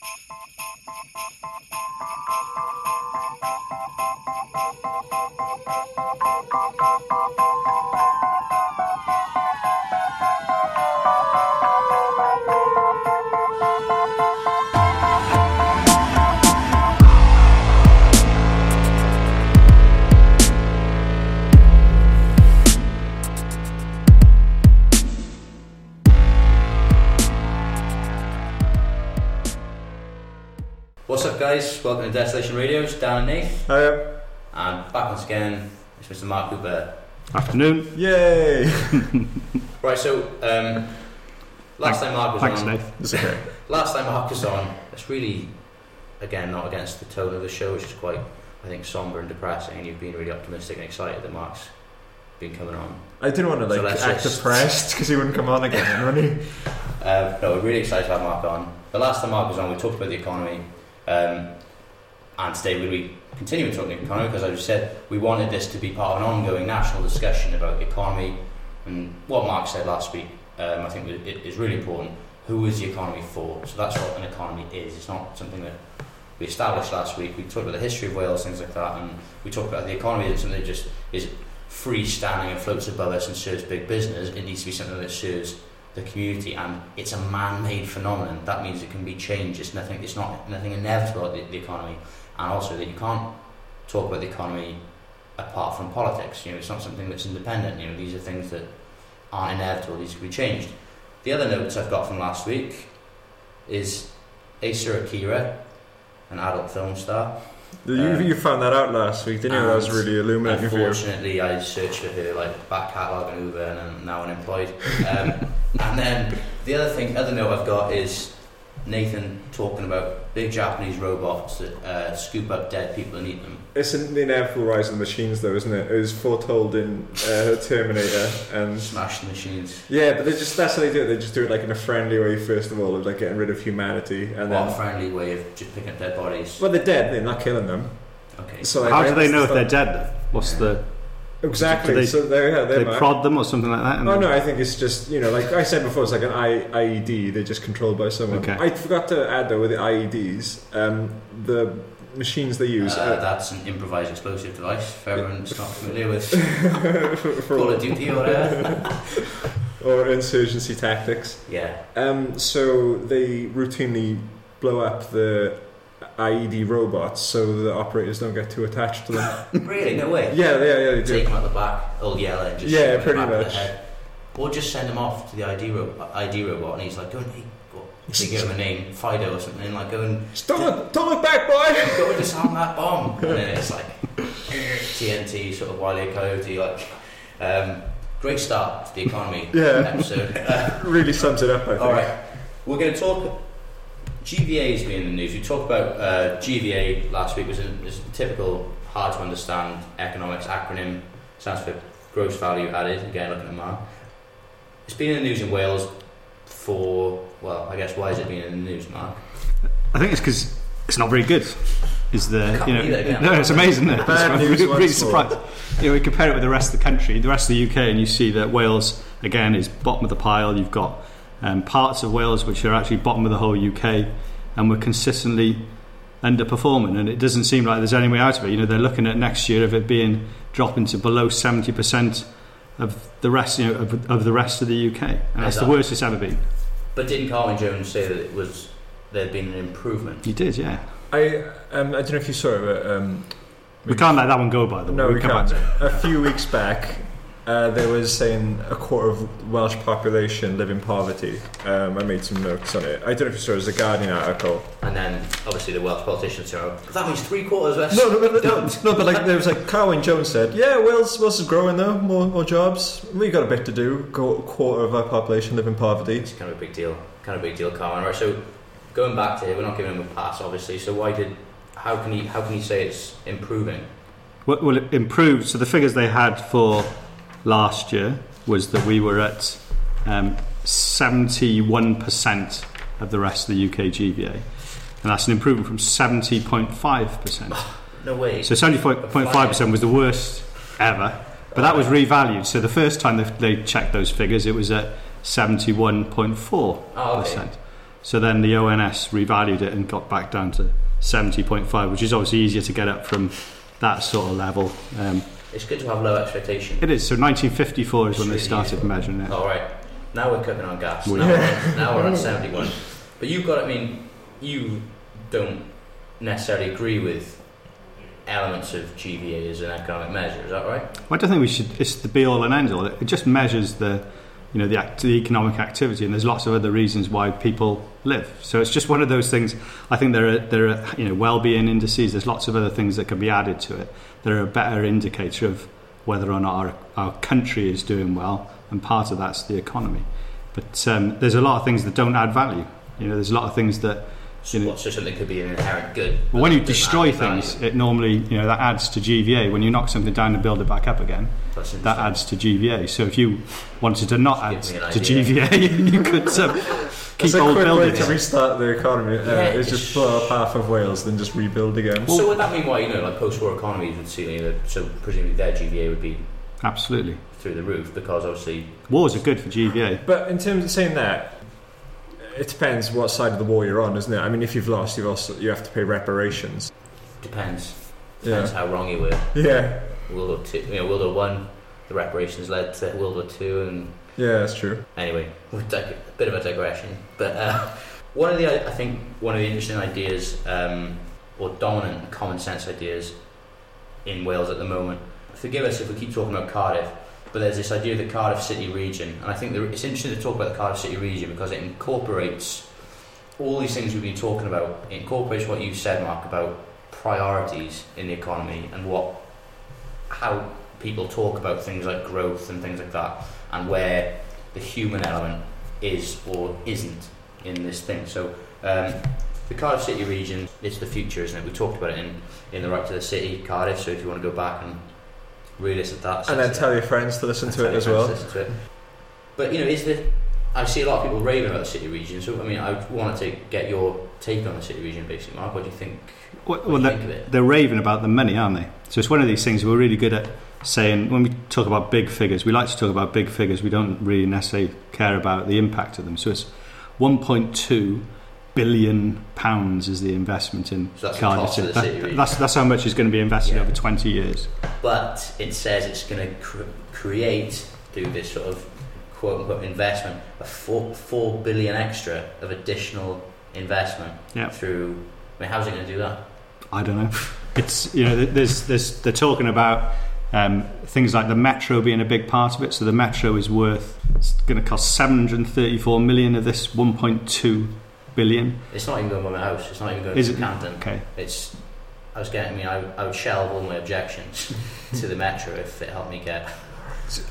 Thank you. Guys? Welcome to Desolation Radio. It's Dan and Nate. Hiya. And back once again, it's Mr. Mark Cooper. Afternoon. Yay! Right, so um, last time Mark was Thanks, on. Nate. It's okay. Last time Mark was on, it's really, again, not against the tone of the show, which is quite, I think, somber and depressing. And you've been really optimistic and excited that Mark's been coming on. I didn't want to So like let's act just- depressed because he wouldn't come on again, would he? Um, no, we're really excited to have Mark on. The last time Mark was on, we talked about the economy. Um, and today we'll be continuing talking economy because, as I said, we wanted this to be part of an ongoing national discussion about the economy and what Mark said last week. Um, I think it is really important. Who is the economy for? So that's what an economy is. It's not something that we established last week. We talked about the history of Wales, things like that, and we talked about the economy as something that just is freestanding and floats above us and serves big business. It needs to be something that serves the community, and it's a man-made phenomenon. That means it can be changed. It's nothing. It's not nothing inevitable the, the economy, and also that you can't talk about the economy apart from politics. You know, it's not something that's independent. You know, these are things that aren't inevitable. These can be changed. The other notes I've got from last week is Asa Akira, an adult film star. You, Um, you found that out last week, didn't you? That was really illuminating for you. Unfortunately, I searched for her like back catalogue and Uber, and I'm now unemployed. Um, and then the other thing, other note I've got is Nathan talking about big Japanese robots that uh, scoop up dead people and eat them. It's an inevitable rise of the machines, though, isn't it? It was foretold in uh, Terminator, and Smash the machines. yeah, but they just—that's how they do it. They just do it like in a friendly way, first of all, of like getting rid of humanity, and What a then friendly way of just picking up dead bodies. well, they're dead. They're not killing them. Okay. So like, How do they know if they're dead? Then? What's the? Exactly. They- so there, yeah, they're they prod them or something like that? and- Oh no, I think it's just you know, like I said before, it's like an I, IED. They're just controlled by someone. Okay. I forgot to add though with the IEDs, um, the machines they use. Uh, uh, that's an improvised explosive device. If everyone's not familiar with for Call of Duty or whatever. or insurgency tactics. Yeah. Um, so they routinely blow up the IED robots so the operators don't get too attached to them. Really? No way. yeah, yeah, yeah, they Take do. them out the back, all yellow, and just Yeah, shoot 'em the pretty back of much. head. Or just send him off to the ID, ro- ID robot, and he's like, go and hey, go. They give him a name, Fido or something, and like go and Don't look, don't look back, boy. go and disarm that bomb, and then it's like TNT, sort of Wile E. Coyote, like. Um, great start to the economy Yeah. episode. Uh, really sums it up. I think. all right, we're going to talk. GVA's been in the news. We talked about uh, GVA last week. It was a, it was a typical hard to understand economics acronym. Stands for gross value added. Again, looking at Mark. It's been in the news in Wales for well, I guess why has it been in the news, Mark? I think it's because it's not very good. Is the you know? it again. No, it's amazing. Isn't it? Bad I'm news really, really surprised. You know, we compare it with the rest of the country, the rest of the UK, and you see that Wales again is bottom of the pile. You've got um, parts of Wales which are actually bottom of the whole UK, and we're consistently underperforming. And it doesn't seem like there's any way out of it. You know, they're looking at next year of it being dropping to below seventy percent of the rest, you know, of, of the rest of the UK, and that's the worst it's ever been. But didn't Carwyn Jones say that it was there'd been an improvement? You did, yeah. I um, I don't know if you saw it, but um, We can't let that one go, by the way. No, we come can't. back to it. a few weeks back, uh, there was saying a quarter of Welsh population live in poverty. Um, I made some notes on it. I don't know if you saw it, it was a Guardian article. And then obviously the Welsh politicians say, "Oh, that means three quarters less. No, no, no, no, Don't. no, but like there was like Carwyn Jones said, yeah, Wales, Wales is growing though, more, more jobs. We got a bit to do. Go, a quarter of our population live in poverty. It's kind of a big deal. Kind of a big deal, Carwyn. Right. So going back to it, we're not giving him a pass, obviously. So why did? How can he? How can he say it's improving? Well, well, it improved. So the figures they had for last year was that we were at um, 71% of the rest of the UK GVA. And that's an improvement from 70.5%. No way. So 70.5% was the worst ever. But that was revalued. So the first time they, they checked those figures, it was at 71.4%. Oh, okay. So then the ONS revalued it and got back down to 70.5, which is obviously easier to get up from that sort of level. Um, It's good to have low expectation. it is. So 1954 is when they started useful. measuring it. All right. Now we're cooking on gas. We Now, we're, now we're at 71. But you've got, I mean, you don't necessarily agree with elements of GVA as an economic measure, is that right? I don't think we should. It's the be all and end all. It just measures the, you know, the, act, the economic activity, and there's lots of other reasons why people live. So it's just one of those things. I think there are there are you know well-being indices. There's lots of other things that can be added to it. They're a better indicator of whether or not our our country is doing well, and part of that's the economy. But um, there's a lot of things that don't add value. You know, there's a lot of things that You know- what, so something could be an inherent good. but well, when you destroy add value. things, it normally you know that adds to GVA. When you knock something down and build it back up again, that adds to GVA. So if you wanted to not add Give me an to idea. GVA, you could um, keep a old quick way buildings. to restart the economy. Uh, Yeah, it's- just blow up half of Wales, then just rebuild again. so would that mean why, you know, like post-war economies would see, you know, so presumably their GVA would be Absolutely, through the roof because obviously wars are good for GVA. But in terms of saying that, it depends what side of the war you're on, isn't it? I mean, if you've lost, you also you have to pay reparations. depends. Depends Yeah, how wrong you were. yeah, World War Two, you know, World War One, the reparations led to World War Two, and yeah, that's true. anyway, we're dig- a bit of a digression. But uh, one of the, I think, one of the interesting ideas, um, or dominant common sense ideas, in Wales at the moment. Forgive us if we keep talking about Cardiff, but there's this idea of the Cardiff City region, and I think it's interesting to talk about the Cardiff City region because it incorporates all these things we've been talking about. It incorporates what you said, Mark, about priorities in the economy and what how people talk about things like growth and things like that, and where the human element is or isn't in this thing. So um, the Cardiff City region is the future, isn't it? We talked about it in, in the Right to the City, Cardiff. So if you want to go back and re-listen to that, And then tell your friends to listen to it as well. to listen to it. But you know, is the I see a lot of people raving about the city region. So I mean, I wanted to get your take on the city region, basically, Mark. What do you think? Well, What well, do you they're, think of it? they're raving about the money, aren't they? So it's one of these things we're really good at saying when we talk about big figures. We like to talk about big figures. We don't really necessarily care about the impact of them. So it's 1.2 billion pounds is the investment in So that's Cardiff. cost of the That- that's that's how much is going to be invested Yeah. over 20 years. But it says it's going to cr- create, do this sort of quote unquote investment, a four, four billion extra of additional investment Yeah. through. I mean, how's it going to do that? I don't know. It's you know there's there's they're talking about um, things like the metro being a big part of it. So the metro is worth it's going to cost 734 million of this 1.2 billion. It's not even going by my house. It's not even going Is to it? Camden. Okay. It's. I was getting. I mean, I, I would shelve all my objections to the metro if it helped me get.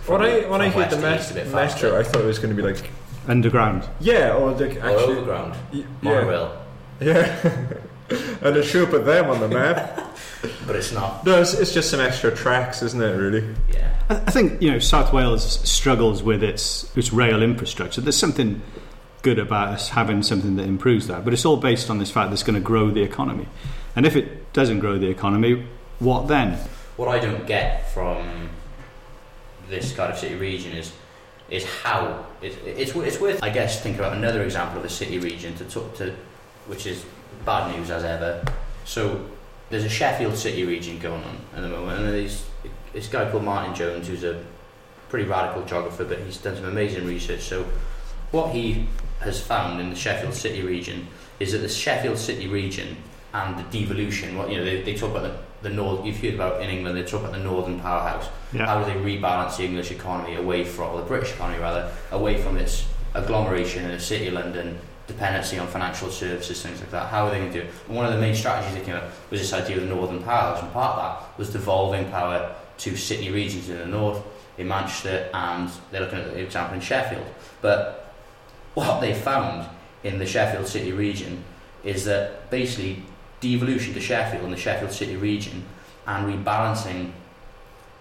When I when I heard the west to east a met- metro. I thought it was going to be like Underground. yeah, or like or actually overground y- yeah, monorail, yeah. and it should put them on the map. but it's not. No, it's, it's just some extra tracks, isn't it? Really? Yeah. I I think you know South Wales struggles with its its rail infrastructure. There's something good about us having something that improves that, but it's all based on this fact that it's going to grow the economy. And if it doesn't grow the economy, what then? What I don't get from this Cardiff City region is is how it, it's it's worth I guess thinking about another example of a city region to talk to, which is bad news as ever. So there's a Sheffield City region going on at the moment, and there's this guy called Martin Jones who's a pretty radical geographer, but he's done some amazing research. So what he has found in the Sheffield City region is that the Sheffield City region and the devolution. What you know, they, they talk about the the north. You've heard about in England. They talk about the northern powerhouse. Yeah. How do they rebalance the English economy away from, or the British economy rather, away from its agglomeration in the city of London, dependency on financial services, things like that? How are they going to do it? And one of the main strategies they came up was this idea of the northern powerhouse, and part of that was devolving power to city regions in the north, in Manchester, and they're looking at the example in Sheffield. But what they found in the Sheffield City region is that basically devolution to Sheffield and the Sheffield City region and rebalancing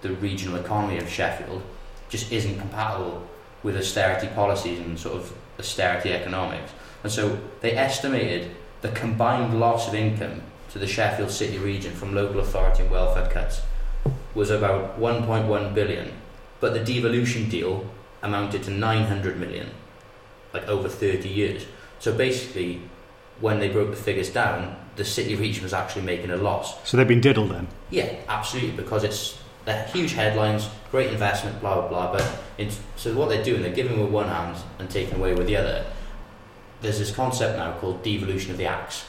the regional economy of Sheffield just isn't compatible with austerity policies and sort of austerity economics. And so they estimated the combined loss of income to the Sheffield City region from local authority and welfare cuts was about 1.1 billion, but the devolution deal amounted to 900 million, like over 30 years. So basically, when they broke the figures down, the city region was actually making a loss. So they've been diddled then. Yeah, absolutely, because it's they're huge headlines, great investment, blah blah blah. But in, so what they're doing, they're giving with one hand and taking away with the other. There's this concept now called devolution of the axe,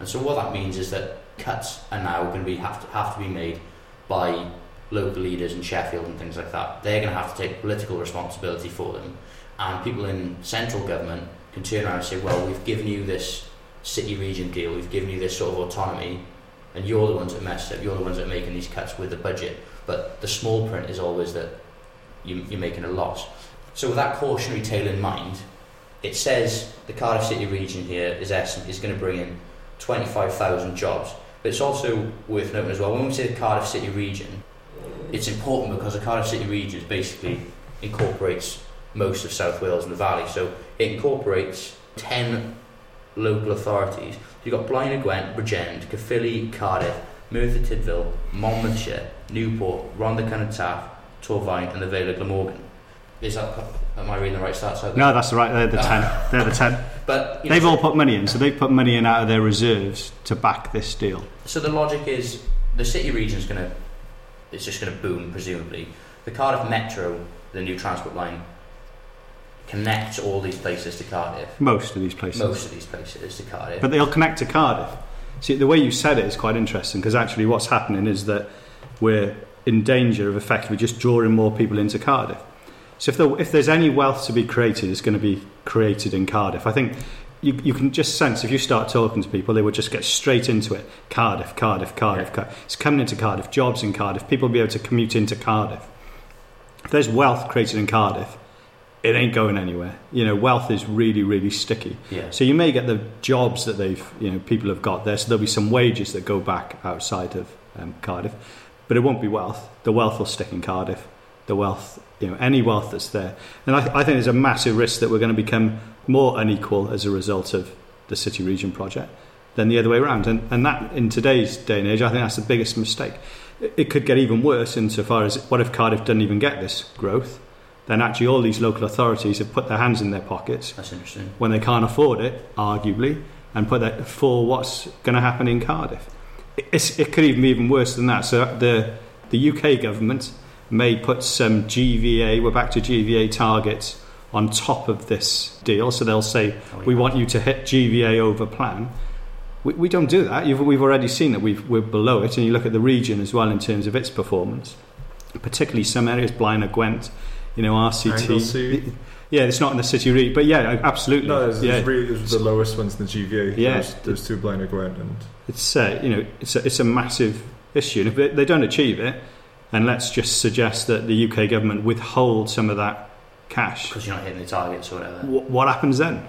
and so what that means is that cuts are now going to be have to have to be made by local leaders in Sheffield and things like that. They're going to have to take political responsibility for them, and people in central government can turn around and say, "Well, we've given you this city region deal, we've given you this sort of autonomy, and you're the ones that messed up. You're the ones that are making these cuts with the budget." But the small print is always that you, you're making a loss. So with that cautionary tale in mind, it says the Cardiff City region here is is going to bring in 25,000 jobs. But it's also worth noting as well, when we say the Cardiff City region, it's important because the Cardiff City region basically incorporates most of South Wales and the Valley. So it incorporates 10 local authorities. You've got Blaenau Gwent, Bridgend, Caerphilly, Cardiff, Merthyr Tydfil, Monmouthshire, Newport, Rhondda Cynon Taf, Torfaen and the Vale of Glamorgan. That, am I reading the right stats? No, that's the right. They're the ten. They're the ten. But They've know, all put money in, so they've put money in out of their reserves to back this deal. So the logic is the city region is going to, it's just going to boom, presumably. The Cardiff Metro, the new transport line, connects all these places to Cardiff. Most of these places. Most of these places to Cardiff. But they'll connect to Cardiff. See, the way you said it is quite interesting because actually what's happening is that we're in danger of effectively just drawing more people into Cardiff. So if, there, if there's any wealth to be created, it's going to be created in Cardiff. I think you, you can just sense if you start talking to people, they will just get straight into it. Cardiff, Cardiff, Cardiff. Car- It's coming into Cardiff, jobs in Cardiff, people will be able to commute into Cardiff. If there's wealth created in Cardiff, it ain't going anywhere. You know, wealth is really, really sticky. yeah. So you may get the jobs that they've, you know, people have got there. So there'll be some wages that go back outside of um, Cardiff, but it won't be wealth. The wealth will stick in Cardiff. The wealth, you know, any wealth that's there. And I, I think there's a massive risk that we're going to become more unequal as a result of the city region project than the other way around. And, and that, in today's day and age, I think that's the biggest mistake. It, it could get even worse insofar as what if Cardiff doesn't even get this growth? Then actually all these local authorities have put their hands in their pockets That's interesting. when they can't afford it, arguably, and put that for what's going to happen in Cardiff. It's, it could even be even worse than that. So the the UK government may put some GVA, we're back to GVA targets on top of this deal. So they'll say Oh, we want you to hit GVA over plan. We, we don't do that. You've, we've already seen that we've, we're below it, and you look at the region as well in terms of its performance, particularly some areas, Blaenau Gwent, you know, RCT. Yeah, it's not in the city region, but yeah, absolutely. No, it's, yeah. it's really, it was the lowest ones in the GVA. Yeah. Those, those two Blaenau Gwent and It's uh, you know it's a, it's a massive issue, and if they don't achieve it, and let's just suggest that the UK government withhold some of that cash, Because you're not hitting the targets or whatever. wh- what happens then?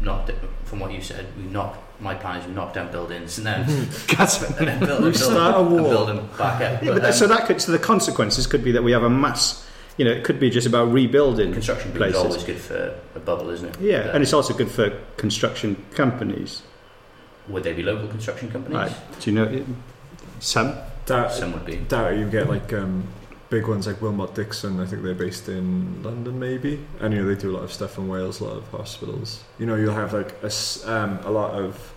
Not from what you said, we knock. My plan is we knock down buildings and then, mm-hmm. and then build, We build, start a war. build them back up. Yeah, But but so that could so the consequences could be that we have a mass. You know, it could be just about rebuilding. construction boom is places. always good for a bubble, isn't it? Yeah, But and it's also good for construction companies. would they be local construction companies? Right? Do you know some? Doubt, Some would be. doubt you get like um, big ones like Willmott Dixon. I think they're based in London, maybe. And you know they do a lot of stuff in Wales, a lot of hospitals. You know you'll have like a, s- um, a lot of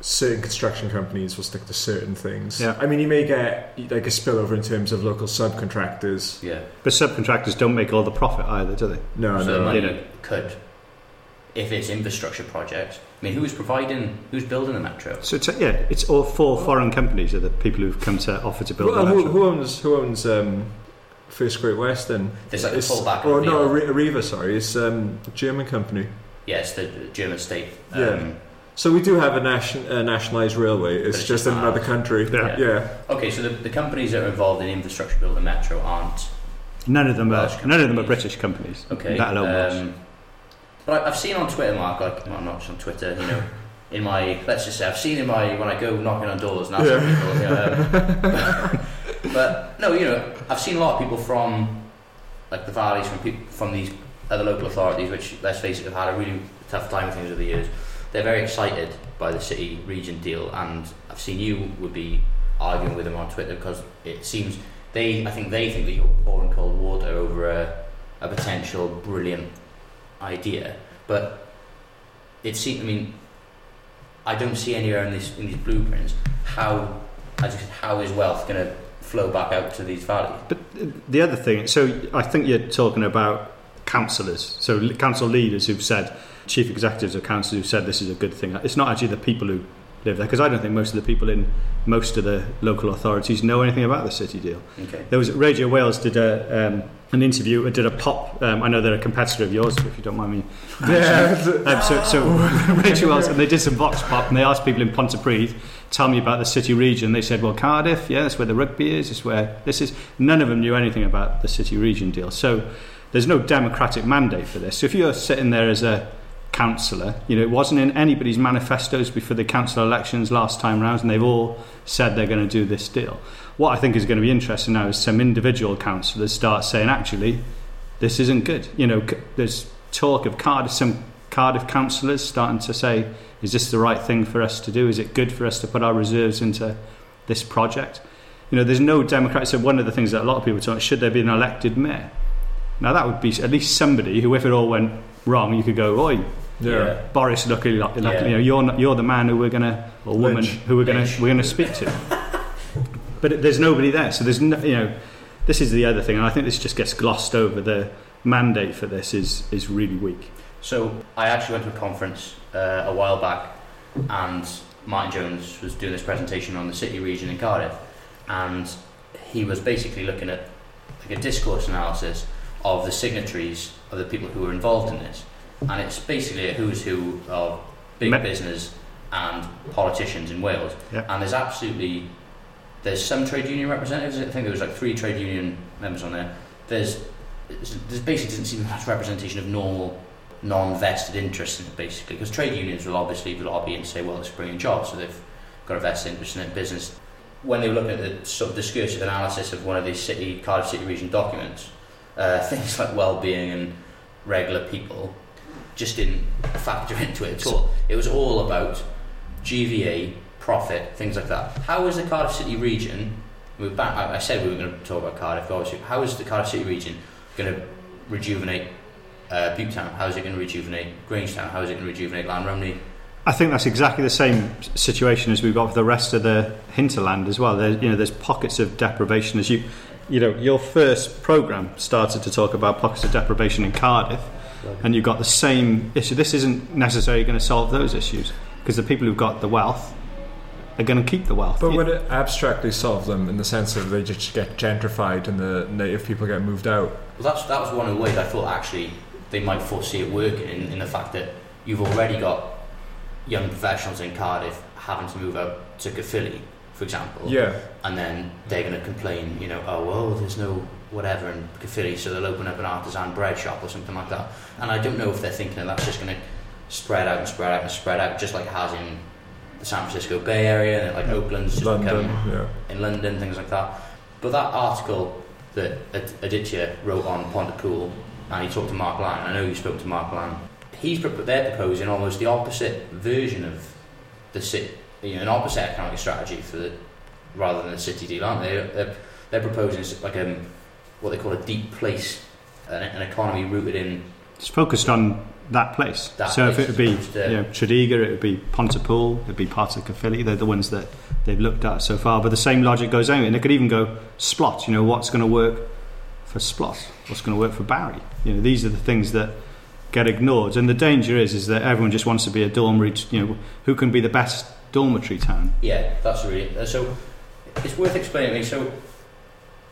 certain construction companies will stick to certain things. Yeah. I mean you may get like a spillover in terms of local subcontractors. Yeah. But subcontractors don't make all the profit either, do they? No, so the no. money You know. could, if it's infrastructure projects. I mean, who's providing? Who's building the metro? So it's, yeah, it's all four foreign companies are the people who've come to offer to build Well, the who, metro. who owns who owns um, First Great Western? There's like a It's- fallback. Or no, the- Arriva. Sorry, it's um, a German company. Yeah, the German state. Um, Yeah. So we do have a, nation, a nationalised railway. It's it's just just in another ours. country. Yeah. yeah. Okay, so the, the companies that are involved in infrastructure building metro aren't None of them are. Welsh None of them are. British companies. okay. That alone Welsh. um, but I- I've seen on Twitter, Mark, like well, not just on Twitter, you know, in my let's just say I've seen in my when I go knocking on doors and asking people, you know, um, but no, you know, I've seen a lot of people from like the valleys, from people from these other local authorities, which let's face it, have had a really tough time with things over the years. They're very excited by the city region deal, and I've seen you would be arguing with them on Twitter because it seems they, I think they think that you're pouring cold water over a, a potential brilliant idea, but it seems. I mean, I don't see anywhere in these in these blueprints how, as you said, how is wealth going to flow back out to these valleys? But the other thing, so I think you're talking about councillors, so council leaders who've said, chief executives of councils who've said this is a good thing. It's not actually the people who live there, because I don't think most of the people in most of the local authorities know anything about the city deal. Okay. There was Radio Wales did a um, an interview, did a pop. Um, I know they're a competitor of yours, if you don't mind me. Yeah, Um, so, so Radio Wales, and they did some vox pop, and they asked people in Pontypridd, tell me about the city region. They said, well, Cardiff, yeah, that's where the rugby is. It's where this is. None of them knew anything about the city region deal. So there's no democratic mandate for this. So if you're sitting there as a councillor, you know, it wasn't in anybody's manifestos before the council elections last time round, and they've all said they're going to do this deal. What I think is going to be interesting now is some individual councillors start saying, actually, this isn't good. You know, there's talk of Cardiff, some Cardiff councillors starting to say, is this the right thing for us to do? Is it good for us to put our reserves into this project? You know, there's no democrat. So one of the things that a lot of people talk, should there be an elected mayor? Now that would be at least somebody who, if it all went wrong, you could go, oi, yeah. Boris, look, like, like, Yeah. you know, you're not, you're the man who we're gonna or woman Lynch. who we're gonna Lynch. we're gonna speak to. but there's nobody there, so there's no, you know, this is the other thing, and I think this just gets glossed over. The mandate for this is is really weak. So I actually went to a conference uh, a while back, and Martin Jones was doing this presentation on the city region in Cardiff, and he was basically looking at like a discourse analysis of the signatories of the people who were involved in this, and it's basically a who's who of big Me- business and politicians in Wales, Yeah. and there's absolutely there's some trade union representatives. I think there was like three trade union members on there. There's there's basically doesn't seem much representation of normal non-vested interests in it basically because trade unions will obviously lobby and say well it's bringing jobs so they've got a vested interest in business when they were looking at the sort of discursive analysis of one of these city Cardiff City region documents uh, things like well-being and regular people just didn't factor into it at all it was all about GVA profit things like that how is the Cardiff City region we were back, I said we were going to talk about Cardiff obviously how is the Cardiff City region going to rejuvenate uh, Butetown? How is it going to rejuvenate Grangetown? How is it going to rejuvenate Llanrumney? I think that's exactly the same situation as we've got for the rest of the hinterland as well. You know, there's pockets of deprivation. As you, you know, your first program started to talk about pockets of deprivation in Cardiff, and you've got the same issue. This isn't necessarily going to solve those issues because the people who've got the wealth are going to keep the wealth. But You- would it abstractly solve them in the sense of they just get gentrified and the native people get moved out? Well, that's, that was one of the ways I thought actually they might foresee it working in, in the fact that you've already got young professionals in Cardiff having to move out to Caerphilly, for example. Yeah. And then they're going to complain, you know, oh, well, there's no whatever in Caerphilly, so they'll open up an artisan bread shop or something like that. And I don't know if they're thinking that that's just going to spread out and spread out and spread out, just like it has in the San Francisco Bay Area and like Oakland's just London. become Yeah. in London, things like that. But that article that Ad- Aditya wrote on Pontypool, and he talked to Mark Lang, I know you spoke to Mark Lang, he's they're proposing almost the opposite version of the city, you know, an opposite economic strategy for the, rather than the city deal, aren't they? They're, they're proposing like a, what they call a deep place, an, an economy rooted in It's focused on that place. That so if it would be to- you know, Tredegar, it would be Pontypool, it would be parts of Caerphilly. They're the ones that they've looked at so far. But the same logic goes anyway. And it could even go Splot. You know, what's going to work for Splot? What's going to work for Barry? You know, these are the things that get ignored. And the danger is, is that everyone just wants to be a dormitory. You know, who can be the best dormitory town? Yeah, that's really uh, so. It's worth explaining. So,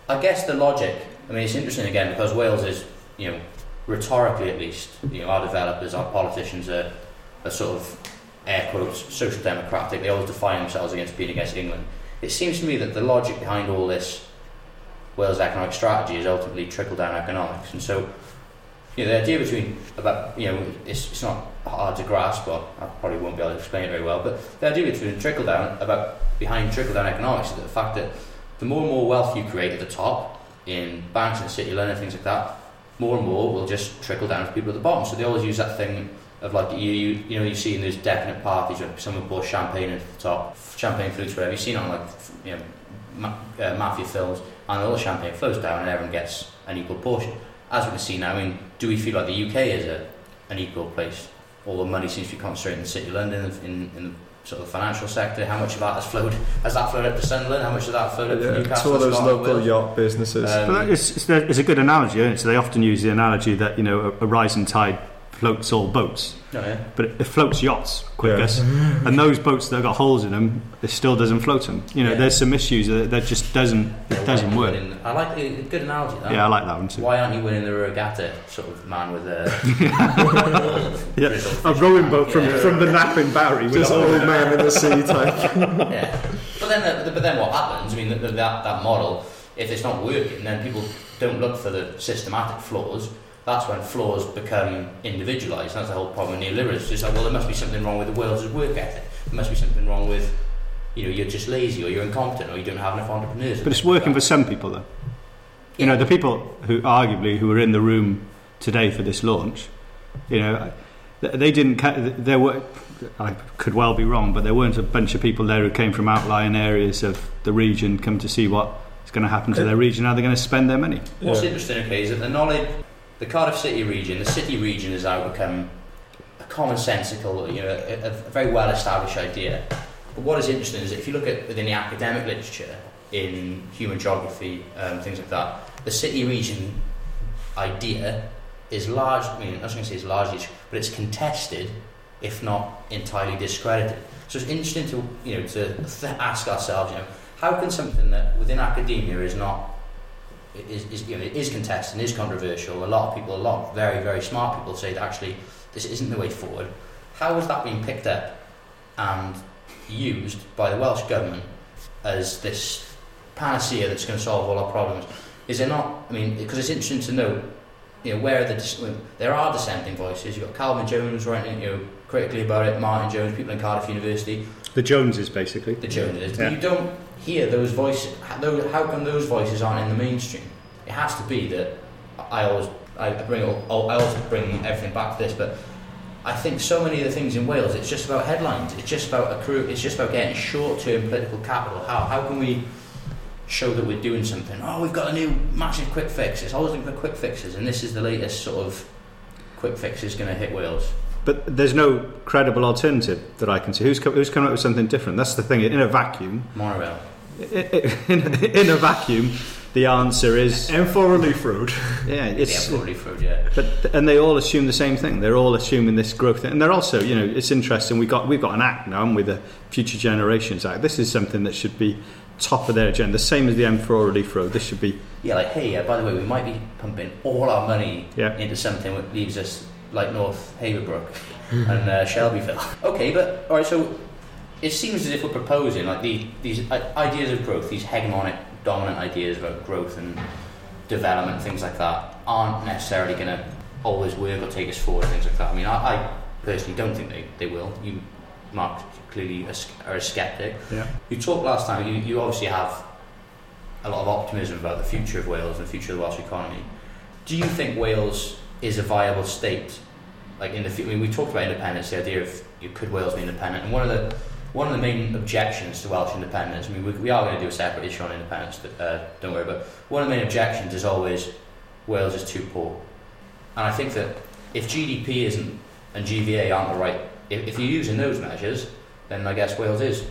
I guess the logic. I mean, it's interesting again because Wales is, you know, rhetorically at least, you know, our developers, our politicians are, are sort of air quotes social democratic. They always define themselves against being against England. It seems to me that the logic behind all this Wales economic strategy is ultimately trickle down economics, and so. You know, the idea between about you know it's, it's not hard to grasp, but I probably won't be able to explain it very well. But the idea between trickle down about behind trickle down economics is the fact that the more and more wealth you create at the top in banks and city lending things like that, more and more will just trickle down to people at the bottom. So they always use that thing of like you you, you know you see in those definite parties where someone pours champagne at the top, champagne flutes whatever. You've seen on like you know ma- uh, mafia films, and all the champagne flows down and everyone gets an equal portion. As we can see now, I mean, do we feel like the UK is a an equal place all the money seems to be concentrated in city London in, in the sort of financial sector. How much of that has flowed? Has that flowed up to Sunderland? How much of that flowed up to Yeah, it's Newcastle? all those Scotland, local Wales? yacht businesses. Um, But it's, it's, it's a good analogy, isn't it? So they often use the analogy that you know a, a rising tide floats all boats, No, yeah. but it, it floats yachts quickest. Yeah. and those boats that have got holes in them, it still doesn't float them. You know, Yeah. there's some issues that, that just doesn't Yeah, it doesn't work. winning- I like the good analogy. That. Yeah, I like that one too. Why aren't you winning the regatta, sort of man with a Yeah. A rowing boat from, Yeah. from the napping Barry. with Just old man in the sea type. yeah. But then, the, but then what happens? I mean, the, the, that that model, if it's not working, then people don't look for the systematic flaws. That's when flaws become individualised. That's the whole problem with neoliberalism. It's just like, well, there must be something wrong with the Wales's work ethic. There must be something wrong with, you know, you're just lazy or you're incompetent or you don't have enough entrepreneurs. But it's working for some people, though. You know, the people who arguably who were in the room today for this launch, you know, they didn't. There were. I could well be wrong, but there weren't a bunch of people there who came from outlying areas of the region come to see what is going to happen to uh, their region, how they're going to spend their money. What's Yeah. interesting, okay, is that the knowledge, the Cardiff City region, the city region has now become a commonsensical, you know, a, a very well established idea. But what is interesting is if you look at within the academic literature in human geography, um, things like that, the city region idea is large. I mean, I was going to say it's largely, but it's contested, if not entirely discredited. So it's interesting to you know to th- ask ourselves, you know, how can something that within academia is not is, is, you know, it is contested and is controversial. A lot of people, a lot of very, very smart people say that actually this isn't the way forward. How has that been picked up and used by the Welsh Government as this panacea that's going to solve all our problems? Is it not, I mean, because it's interesting to know, you know, where are the, dis- there are dissenting voices. You've got Calvin Jones writing, you know, critically about it, Martin Jones, people in Cardiff University, The Joneses, basically. the Joneses. Yeah. You don't hear those voices. How, those, how come those voices aren't in the mainstream? It has to be that I always I bring I always bring everything back to this, but I think so many of the things in Wales, it's just about headlines. It's just about accrue. It's just about getting short-term political capital. How how can we show that we're doing something? Oh, we've got a new massive quick fix. It's always looking for quick fixes, and this is the latest sort of quick fix is going to hit Wales. But there's no credible alternative that I can see. Who's, co- who's coming up with something different? That's the thing. In a vacuum, Monorail. I- i- in, in a vacuum, the answer is M4 Relief Road. yeah. It's yeah, probably fruit. Yeah. But and they all assume the same thing. They're all assuming this growth, and they're also, you know, it's interesting. We got we've got an act now, and with the Future Generations Act, this is something that should be top of their agenda. The same as the M4 Relief Road. This should be Yeah, like hey, uh, by the way, we might be pumping all our money Yeah. into something that leaves us like North Haverbrook and uh, Shelbyville. Okay, but all right, so it seems as if we're proposing like the, these ideas of growth, these hegemonic, dominant ideas about growth and development, things like that, aren't necessarily going to always work or take us forward, things like that. I mean, I, I personally don't think they, they will. You, Mark, clearly are a skeptic. yeah. You talked last time, you, you obviously have a lot of optimism about the future of Wales and the future of the Welsh economy. Do you think Wales is a viable state? Like in the, I mean, we talked about independence, the idea of you could Wales be independent, and one of the one of the main objections to Welsh independence. I mean, we, we are going to do a separate issue on independence. But, uh, don't worry. But one of the main objections is always Wales is too poor, and I think that if GDP isn't and GVA aren't the right, if, if you're using those measures, then I guess Wales is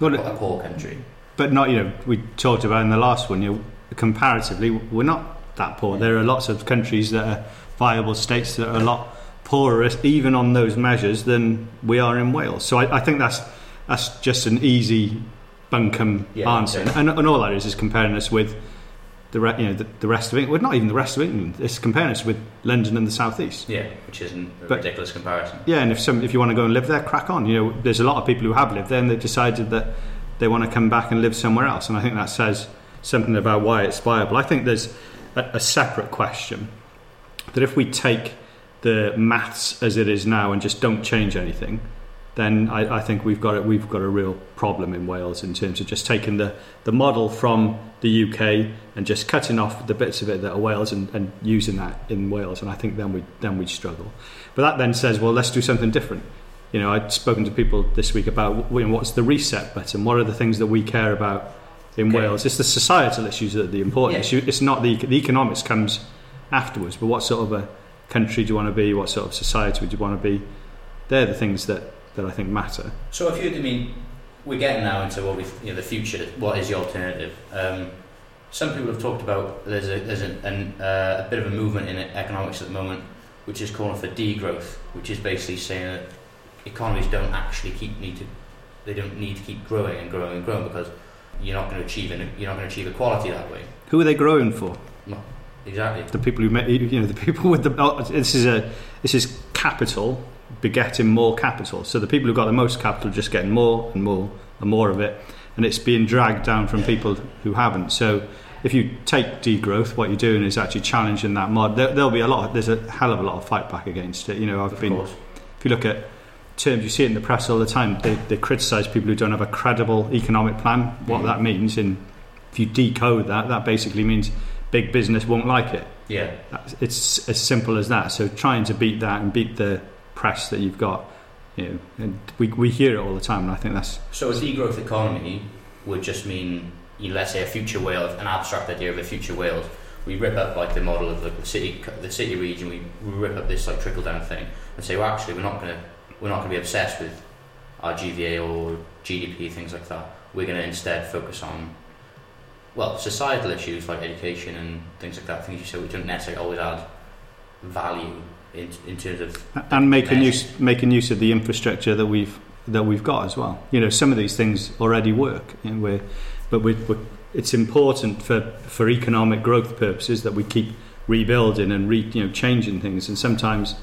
Well, a poor country. but not you know we talked about in the last one. You know, comparatively, we're not that poor. There are lots of countries that are viable states that are a lot poorer, even on those measures, than we are in Wales. So I, I think that's that's just an easy bunkum Yeah, answer, and, and all that is is comparing us with the re- you know the, the rest of England. Well, not even the rest of England. It's comparing us with London and the southeast. Yeah, which isn't a But- ridiculous comparison. Yeah, and if some if you want to go and live there, crack on. You know, there's a lot of people who have lived there and they've decided that they want to come back and live somewhere else, and I think that says something about why it's viable. I think there's a, a separate question that if we take the maths as it is now and just don't change anything, then I, I think we've got a, we've got a real problem in Wales in terms of just taking the, the model from the UK and just cutting off the bits of it that are Wales and, and using that in Wales, and I think then we then we'd struggle. But that then says, well, let's do something different. You know, I'd spoken to people this week about you know, what's the reset button. What are the things that we care about in Okay. Wales? It's the societal issues that are the important Yeah. issue. It's not the the economics comes afterwards. But what sort of a country do you want to be? What sort of society do you want to be? They're the things that, that I think matter. So if you, I mean, we're getting now into what we, you know, the future. What is the alternative? Um, some people have talked about there's a there's an, an, uh, a bit of a movement in economics at the moment, which is calling for degrowth, which is basically saying that economies don't actually keep need to they don't need to keep growing and growing and growing because you're not going to achieve an, you're not going to achieve equality that way. Who are they growing for? Exactly. The people who make you know the people with the oh, this is a this is capital begetting more capital. So the people who've got the most capital are just getting more and more and more of it, and it's being dragged down from people who haven't. So if you take degrowth, what you're doing is actually challenging that mod. There, will be a lot. There's a hell of a lot of fight back against it. You know, I've of been. Course. If you look at terms, you see it in the press all the time. They, they criticise people who don't have a credible economic plan. What mm. that means, and if you decode that, that basically means big business won't like it. Yeah, it's as simple as that. So trying to beat that and beat the press that you've got, you know, and we we hear it all the time, and I think that's so. A degrowth economy would just mean, you know, let's say, a future Wales, an abstract idea of a future Wales. We rip up like the model of the city, the city region. We, rip up this like trickle down thing and say, well, actually, we're not to we're not going to be obsessed with our GVA or GDP things like that. We're going to instead focus on well, societal issues like education and things like that, things you said, which don't necessarily always add value in, in terms of and making use making use of the infrastructure that we've that we've got as well. You know, some of these things already work, and we're, but we're, we're, it's important for for economic growth purposes that we keep rebuilding and re, you know changing things, and sometimes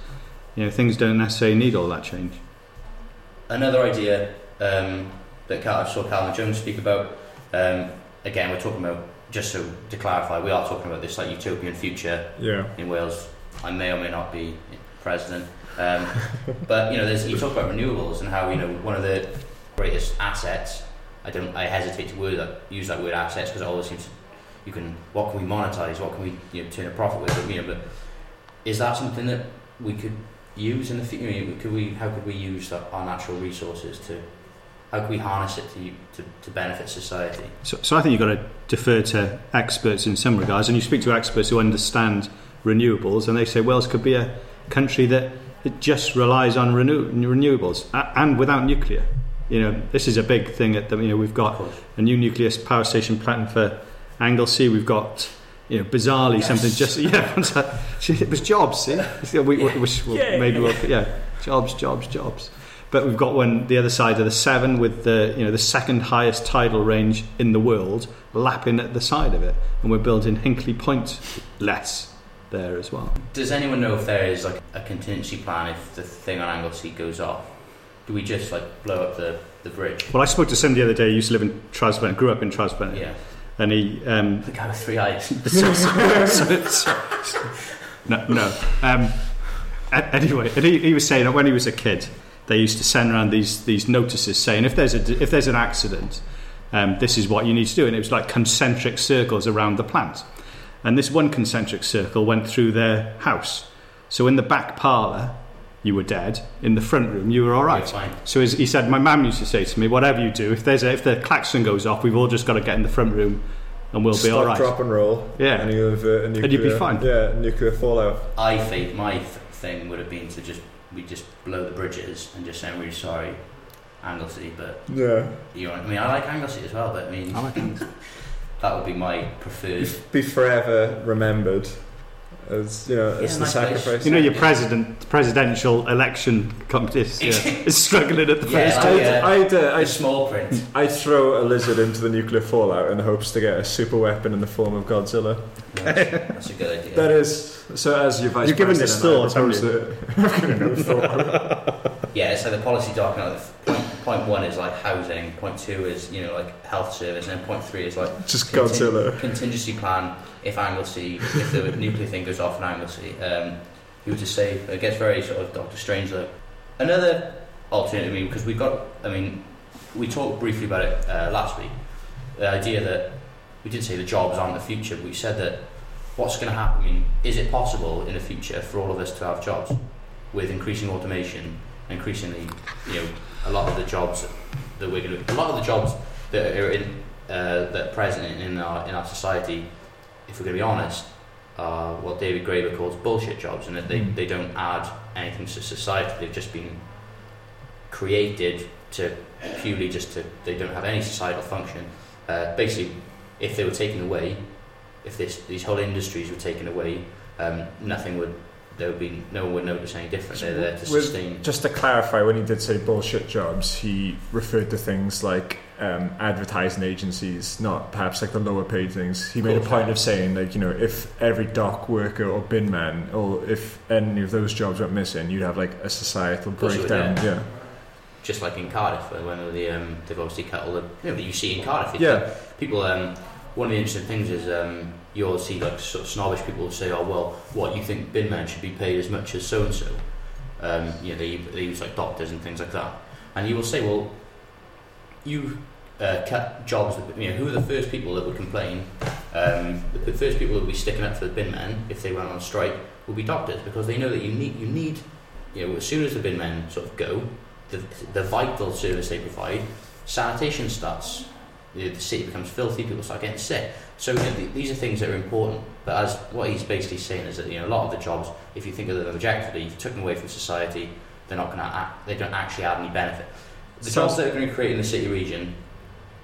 you know things don't necessarily need all that change. Another idea um, that I saw Calvin Jones speak about. Um, again, we're talking about just so to clarify, we are talking about this like utopian future yeah. in Wales. I may or may not be president, um, but you know, there's, you talk about renewables and how you know one of the greatest assets. I don't. I hesitate to word that, use that word assets because it always seems you can. What can we monetize? What can we you know, turn a profit with? But You know, but is that something that we could use in the future? Could we? How could we use our natural resources to how can we harness it to, to, to benefit society? So, so I think you've got to defer to experts in some regards, and you speak to experts who understand renewables, and they say Wales could be a country that it just relies on renew, renewables and without nuclear. You know, this is a big thing. At the, you know, we've got a new nuclear power station planned for Anglesey. We've got you know, bizarrely yes. something just yeah, uh, it was jobs. See, we, yeah. which, yeah. maybe we'll, yeah, jobs, jobs, jobs. But we've got one the other side of the Severn with the you know the second highest tidal range in the world lapping at the side of it, and we're building Hinkley Point less there as well. Does anyone know if there is like a contingency plan if the thing on Anglesey goes off? Do we just like blow up the, the bridge? Well, I spoke to somebody the other day. He used to live in Trasburn, grew up in Trasburn. Yeah. And he um, the guy with three eyes. so, so, so, no, no. Um, anyway, and he, he was saying that when he was a kid, they used to send around these these notices saying if there's a if there's an accident, um, this is what you need to do, and it was like concentric circles around the plant. And this one concentric circle went through their house. So in the back parlour, you were dead. In the front room, you were all right. So he said, my mum used to say to me, whatever you do, if there's a, if the klaxon goes off, we've all just got to get in the front room and we'll be all right. drop and roll. Yeah, and, you have, uh, nuclear, and you'd be fine. Yeah, nuclear fallout. I think my th- thing would have been to just we just blow the bridges and just say I'm really sorry, Anglesey. But yeah, you know, I mean, I like Anglesey as well, but I mean, I like that would be my preferred. Be forever remembered as you know, as the nice sacrifice. Place. You know, your president, presidential election competition yeah, is struggling at the yeah, first. Like, I'd, uh, I'd, uh, I'd, small print. I'd throw a lizard into the nuclear fallout in the hopes to get a super weapon in the form of Godzilla. That's, that's a good idea. That is so. As your vice you've given this thought, haven't you? yeah, so the policy document. Point, point one is like housing. Point two is you know like health service, and then point three is like just Godzilla contingency plan if Anglesey, if the nuclear thing goes off in Anglesey, um, would just say, it gets very sort of Doctor Strange look. Another alternative, I mean, because we've got, I mean, we talked briefly about it uh, last week, the idea that we did say the jobs aren't the future, but we said that what's going to happen, I mean, is it possible in the future for all of us to have jobs with increasing automation, increasingly, you know, a lot of the jobs that we're going to, a lot of the jobs that are in, uh, that are present in our, in our society if we're going to be honest, are what David Graeber calls bullshit jobs, and that they, Mm. they don't add anything to society. They've just been created to purely just to they don't have any societal function. Uh, basically, if they were taken away, if this these whole industries were taken away, um, nothing would there would be no one would notice any different. They're there to With- sustain. Just to clarify, when he did say bullshit jobs, he referred to things like um, advertising agencies, not perhaps like the lower paid things. He made a point of saying, like, you know, if every dock worker or bin man, or if any of those jobs went missing, you'd have like a societal would, breakdown. Yeah. just like in Cardiff, when the um, they've obviously cut all the you know that you see in Cardiff. Yeah. people. Um, one of the interesting things is um, you'll see like sort of snobbish people say, "Oh well, what you think bin men should be paid as much as so and so." You know, they they use like doctors and things like that, and you will say, "Well, you." Uh, cut jobs. You know, who are the first people that would complain? Um, the first people that would be sticking up for the bin men if they went on strike will be doctors because they know that you need you need you know as soon as the bin men sort of go, the, the vital service they provide, sanitation starts. The city becomes filthy. People start getting sick. So you know, th- these are things that are important. But as what he's basically saying is that you know a lot of the jobs, if you think of them objectively, if you've taken away from society. They're not going to. Act, they don't actually add any benefit. The So- jobs that are going to create in the city region,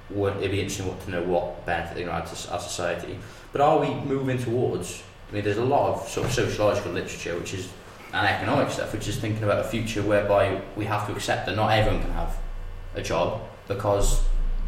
would it'd be interesting to know what benefit they're going to add to our society. But are we moving towards? I mean, there's a lot of sort of sociological literature, which is and economic stuff, which is thinking about a future whereby we have to accept that not everyone can have a job because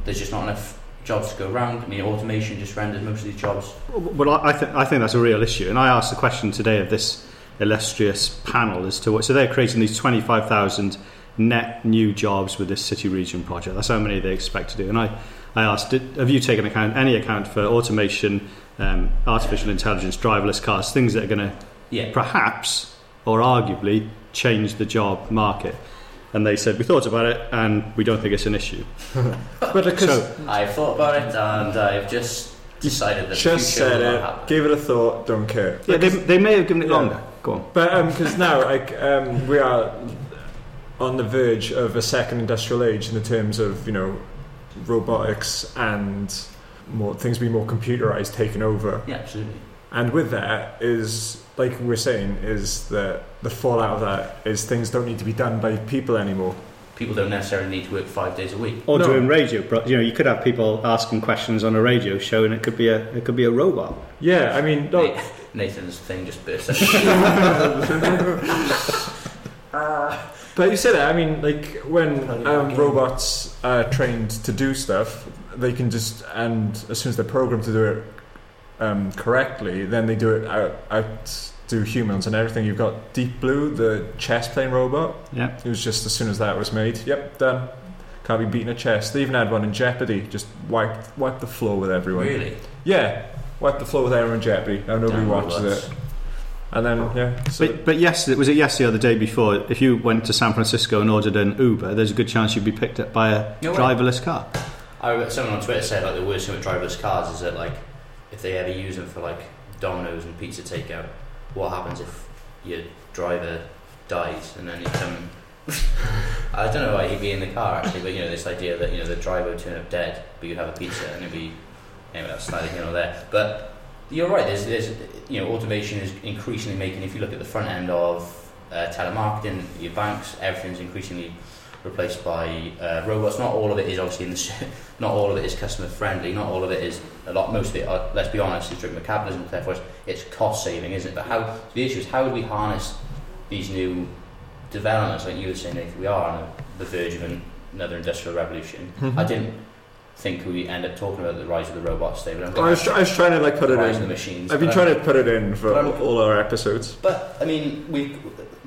there's just not enough jobs to go around. I mean, automation just renders most of these jobs. Well, I, I, th- I think that's a real issue. And I asked the question today of this illustrious panel as to what. So they're creating these 25,000 net new jobs with this city region project. That's how many they expect to do. And I, I asked, did, have you taken account any account for automation, um, artificial intelligence, driverless cars, things that are going to Yeah, perhaps or arguably change the job market? And they said, we thought about it and we don't think it's an issue. But because So, I've thought about it and I've just decided that the just future said it, happen. give it a thought, don't care. yeah, they, they may have given it Yeah. longer. Go on. But because now, like, um, we are on the verge of a second industrial age in the terms of you know robotics and more things being more computerized, taken over. Yeah, absolutely. And with that is, like we we're saying, is that the fallout of that is things don't need to be done by people anymore. People don't necessarily need to work five days a week. Or No. doing radio, bro- you know, you could have people asking questions on a radio show, and it could be a it could be a robot. Yeah, I mean, no, Na- Nathan's thing just burst out. But you said that. I mean, like when um, robots are trained to do stuff, they can just and as soon as they're programmed to do it um, correctly, then they do it out, out do humans and everything. You've got Deep Blue, the chess playing robot. Yeah. It was just as soon as that was made. Yep, done. Can't be beaten at chess. They even had one in Jeopardy. Just wiped wiped the floor with everyone. really? Yeah, wiped the floor with everyone in Jeopardy. Now nobody Damn watches robots. it. And then yeah, so But, but yesterday, was it yesterday or the day before? If you went to San Francisco and ordered an Uber, there's a good chance you'd be picked up by a No driverless car. I read someone on Twitter said like the worst thing with driverless cars is that like if they ever use them for like Domino's and pizza takeout, what happens if your driver dies and then you come? I don't know why he'd be in the car actually, but you know this idea that you know the driver would turn up dead, but you'd have a pizza and it'd be anyway that's neither here nor there. But you're right. There's there's you know automation is increasingly making. If you look at the front end of uh, telemarketing, your banks, everything's increasingly replaced by uh, robots. Not all of it is obviously in the not all of it is customer friendly. Not all of it is a lot. Most of it, uh, let's be honest, is driven by capitalism. Therefore, it's, it's cost saving, isn't it? But how the issue is how do we harness these new developments? Like you were saying, Nathan, we are on the verge of an, another industrial revolution. I didn't think we end up talking about the rise of the robots today, but I'm I was, try- I was trying to like put it of the in. machines. I've been trying to put it in for But all our episodes. But I mean, we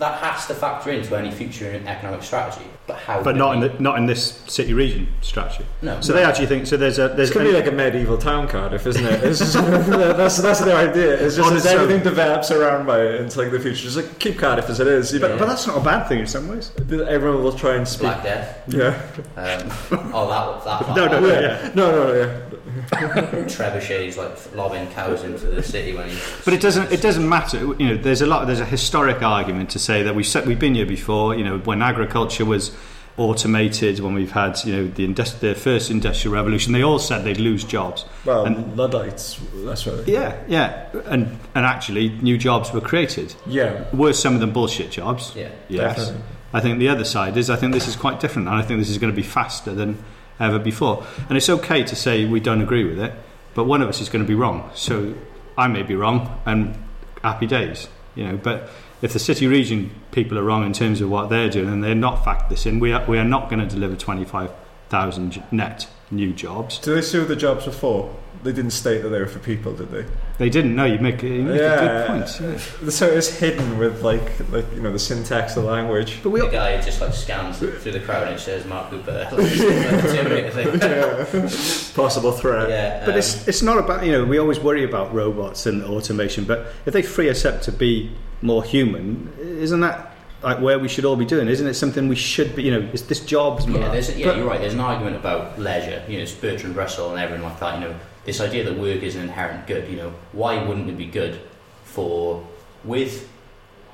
that has to factor into any future economic strategy. But how? But not in the not in this city region strategy. no. So they actually think so. There's a there's It's gonna be like a medieval town Cardiff, isn't it? It's just, that's that's the idea. It's just as its own. everything develops around by it into like the future. Just like keep Cardiff as it is. You know, but, but that's not a bad thing in some ways. everyone will try and speak. Black Death. Yeah. Um, oh, that that. No, no, yeah. yeah. No, no, yeah. Trebuchet's like lobbing cows into the city when he. But it doesn't. It doesn't matter. You know, there's a lot. There's a historic argument to say that we've set, we've been here before. You know, when agriculture was automated, when we've had you know the, industri- the first industrial revolution, they all said they'd lose jobs. Well, And- Luddites, that's right. Yeah, yeah, and and actually new jobs were created. Yeah, Were some of them bullshit jobs? Yeah. Yes. definitely. I think the other side is I think this is quite different, and I think this is going to be faster than ever before. And it's okay to say we don't agree with it, but one of us is going to be wrong. So I may be wrong, and happy days, you know. But if the city region people are wrong in terms of what they're doing, and they're not fact this in, we are, we are not going to deliver twenty five thousand net new jobs. Do they see what the jobs were for? They didn't state that they were for people, did they? They didn't know. You make, a- you make a good point. yeah. So it's hidden with like, like you know, the syntax of the language. But we The guy just like scans through the crowd and says Mark Cooper. Like, the Terminator. Possible threat. yeah, But um, it's it's not about you know we always worry about robots and automation, but if they free us up to be more human, isn't that like where we should all be doing? Isn't it something we should be? You know, is this jobs? Yeah, there's, yeah, But- you're right. There's an argument about leisure. You know, it's Bertrand Russell and everyone like that. You know, this idea that work is an inherent good. You know, why wouldn't it be good for with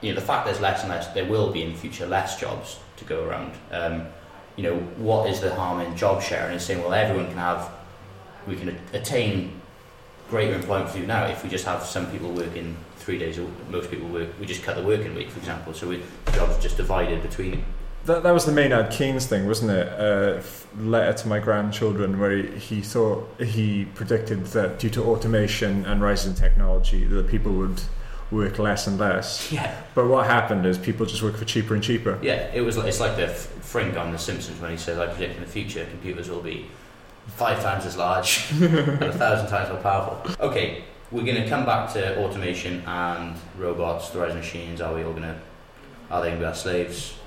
you know the fact there's less and less. There will be in the future less jobs to go around. Um, you know, what is the harm in job sharing and saying, well, everyone can have, we can attain greater employment for you now if we just have some people working three days a week, most people work, we just cut the working week, for example, so we, jobs just divided between That, that was the Maynard Keynes thing, wasn't it? Uh, letter to my grandchildren, where he, he thought he predicted that due to automation and rising technology, that people would work less and less. Yeah, But what happened is people just work for cheaper and cheaper. yeah. It was. Like, it's like the f- Frink on The Simpsons when he says, "I predict in the future computers will be five times as large and a thousand times more powerful." Okay, we're going to come back to automation and robots, the rising machines. Are we all going to? Are they going to be our slaves?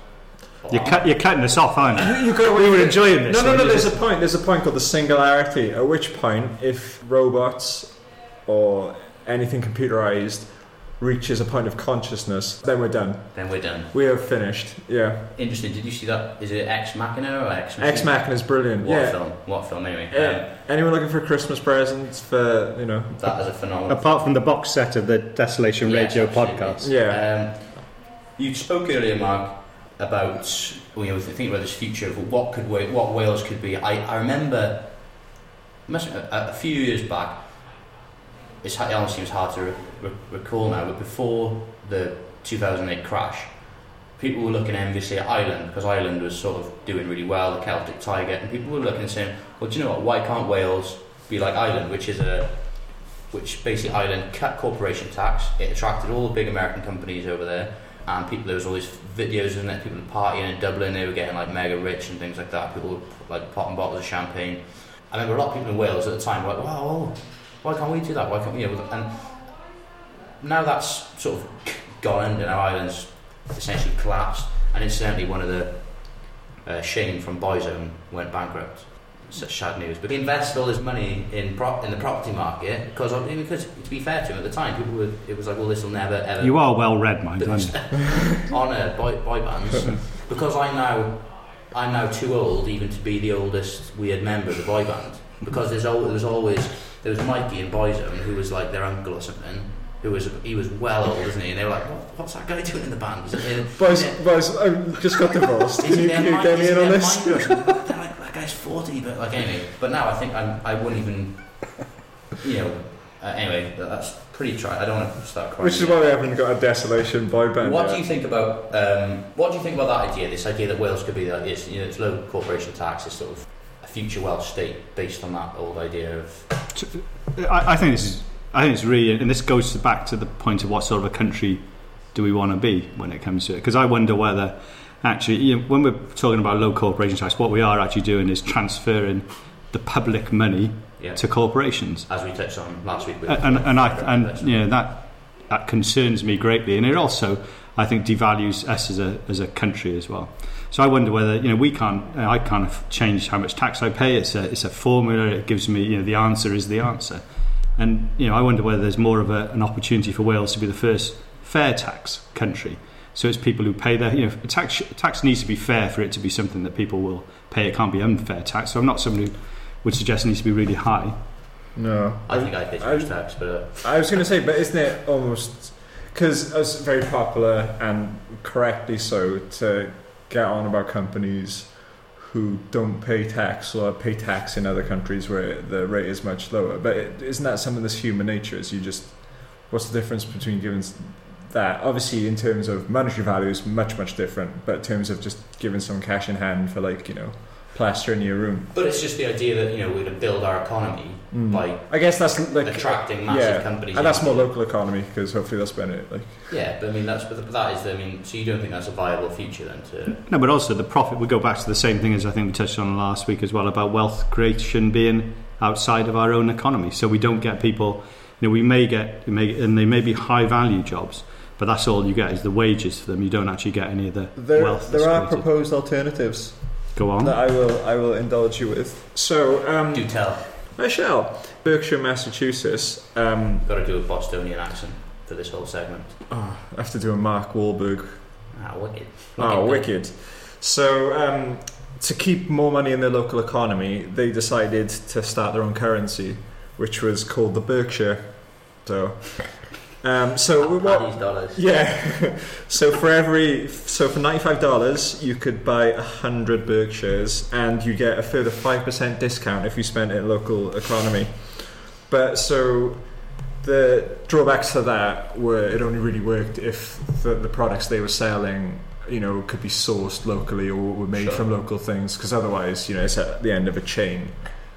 Or You're, cut, you're cutting us off, aren't you? You got We were enjoying this. No, no, no. one. There's a point. There's a point called the singularity. At which point, if robots or anything computerized reaches a point of consciousness, then we're done. Then we're done. We are finished. Yeah. Interesting. Did you see that? Is it Ex Machina or Ex? Ex Machina is brilliant. What yeah. film? What film? Anyway, Yeah. Anyone looking for Christmas presents for you know? um, that is a phenomenal. Apart from the box set of the Desolation Yes, Radio absolutely. podcast. Yeah. Um, you spoke earlier, Mark, about you know, thinking about this future of what could what Wales could be. I, I remember, a, a few years back. It's it honestly seems hard to re- recall now, but before the 2008 crash, people were looking enviously at Ireland because Ireland was sort of doing really well, the Celtic Tiger, and people were looking and saying, "Well, do you know what? Why can't Wales be like Ireland, which is a which basically Ireland cut corporation tax. It attracted all the big American companies over there, and people there was all these videos in it. People partying in Dublin, they were getting like mega rich and things like that. People were like popping bottles of champagne. I remember a lot of people in Wales at the time were like, "Wow, oh, why can't we do that? Why can't we?" You know, and now that's sort of gone and Ireland's essentially collapsed. And incidentally, one of the uh, Shane from Boyzone went bankrupt. Such sad news. But he invested all his money in prop in the property market because, I mean, because to be fair to him at the time, people were it was like, well, this will never ever You are well read, Mike, aren't you? honour boy, boy bands because I'm now I'm now too old even to be the oldest weird member of the boy band because there's always there was always there was Mikey in Boyzone who was like their uncle or something who was he was well old isn't he and they were like what, what's that guy doing in the band is it, Boys, boys, I just got divorced. Can you, can you get me in on this? Mike or something? They're like that guy's 40 but like anyway but now I think I'm, I wouldn't even you know uh, anyway that's pretty try I don't want to start crying Which is why we haven't got a desolation boy band. What yet. do you think about um, what do you think about that idea? This idea that Wales could be like this, you know, it's low corporation tax, is sort of a future Welsh state based on that old idea of I, I think this is. I think it's really, and this goes back to the point of what sort of a country do we want to be when it comes to it? Because I wonder whether, actually, you know, when we're talking about low corporation tax, what we are actually doing is transferring the public money yeah, to corporations, as we touched on last week. With and and I and you know that that concerns me greatly, and it also I think devalues us as a as a country as well. So I wonder whether you know we can't I can't change how much tax I pay. It's a it's a formula. It gives me you know the answer is the answer, and you know I wonder whether there's more of a, an opportunity for Wales to be the first fair tax country. So it's people who pay their you know tax tax needs to be fair for it to be something that people will pay. It can't be unfair tax. So I'm not someone who would suggest it needs to be really high. No. I think I pay too I- much tax, but uh, I was going to say, but isn't it almost because it's very popular and correctly so to get on about companies who don't pay tax or pay tax in other countries where the rate is much lower. But is isn't that something that's human nature? Is you just what's the difference between giving s- that? Obviously, in terms of monetary value, is much much different. But in terms of just giving some cash in hand for like you know plaster in your room. But it's just the idea that you know we're going to build our economy Mm. by I guess that's like attracting massive yeah, companies, and that's in. more local economy because hopefully that's better. Like Yeah, but I mean that's but that is the, I mean so you don't think that's a viable future then to No, but also the profit. We go back to the same thing as I think we touched on last week as well about wealth creation being outside of our own economy. So we don't get people. You know, we may get, we may, and they may be high value jobs, but that's all you get is the wages for them. You don't actually get any of the there, wealth. there that's are created. proposed alternatives Go on. that I will I will indulge you with. So um, do tell. I shall. Berkshire, Massachusetts. Um, Got to do a Bostonian accent for this whole segment. oh, I have to do a Mark Wahlberg. Ah, wicked. Oh, wicked. So, um, to keep more money in their local economy, they decided to start their own currency, which was called the BerkShare. So, um, so what? Dollars. Yeah. so for every so for ninety five dollars, you could buy hundred BerkShares, and you get a further five percent discount if you spend it in local economy. But so the drawbacks to that were it only really worked if the, the products they were selling you know could be sourced locally or were made Sure. from local things because otherwise you know it's at the end of a chain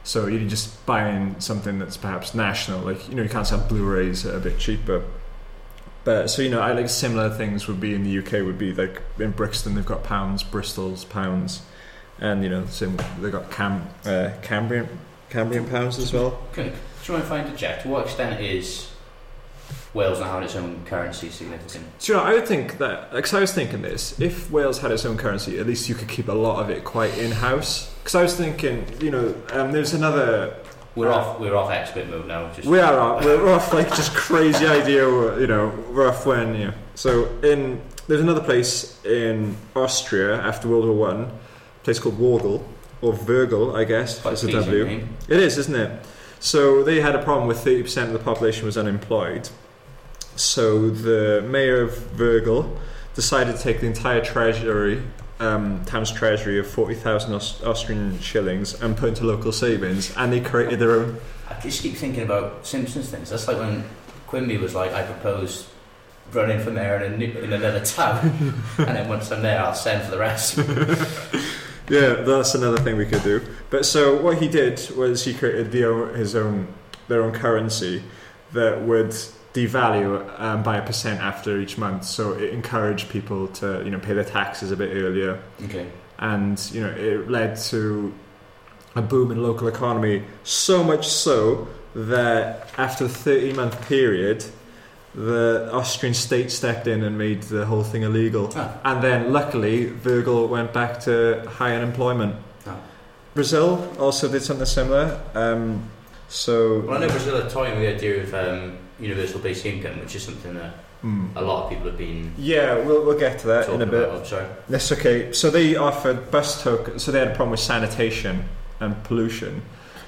so you're just buying something that's perhaps national like you know you can't sell blu-rays a bit cheaper but so you know I like similar things would be in the UK would be like in Brixton they've got pounds Bristol's pounds and you know same they've got Cam uh, Cambrian Cambrian pounds as well Okay. Do you mind if I interject? To what extent is Wales not having its own currency significant? So you know, I would think that, because I was thinking this, if Wales had its own currency, at least you could keep a lot of it quite in-house. Because I was thinking, you know, um, there's another. We're Uh, off. We're off expert mode now. Just We are off, we're off like just crazy idea, you know, we're off when, you know. So in there's another place in Austria after World War One, a place called Wargel or Virgil, I guess. quite It's a W. name. It is, isn't it? So they had a problem with 30% of the population was unemployed. So the mayor of Virgil decided to take the entire treasury, um, town's treasury of 40,000 Aus- Austrian shillings and put into local savings, and they created their own. I just keep thinking about Simpsons things. That's like when Quimby was like, "I propose running for mayor in, a new, in another town, and then once I'm there, I'll send for the rest." Yeah, that's another thing we could do. But so what he did was he created the, his own their own currency that would devalue um, by a percent after each month. So it encouraged people to you know pay their taxes a bit earlier, okay. and you know it led to a boom in local economy. So much so that after a thirty month period. The Austrian state stepped in and made the whole thing illegal. Ah. And then, luckily, Virgil went back to high unemployment. Ah. Brazil also did something similar. Um, so, Well, I know Brazil are toying with the idea of um, universal basic income, which is something that hmm. a lot of people have been yeah, we'll, we'll get to that in a bit. about. Oh, sorry. That's okay. So they offered bus tokens. So they had a problem with sanitation and pollution.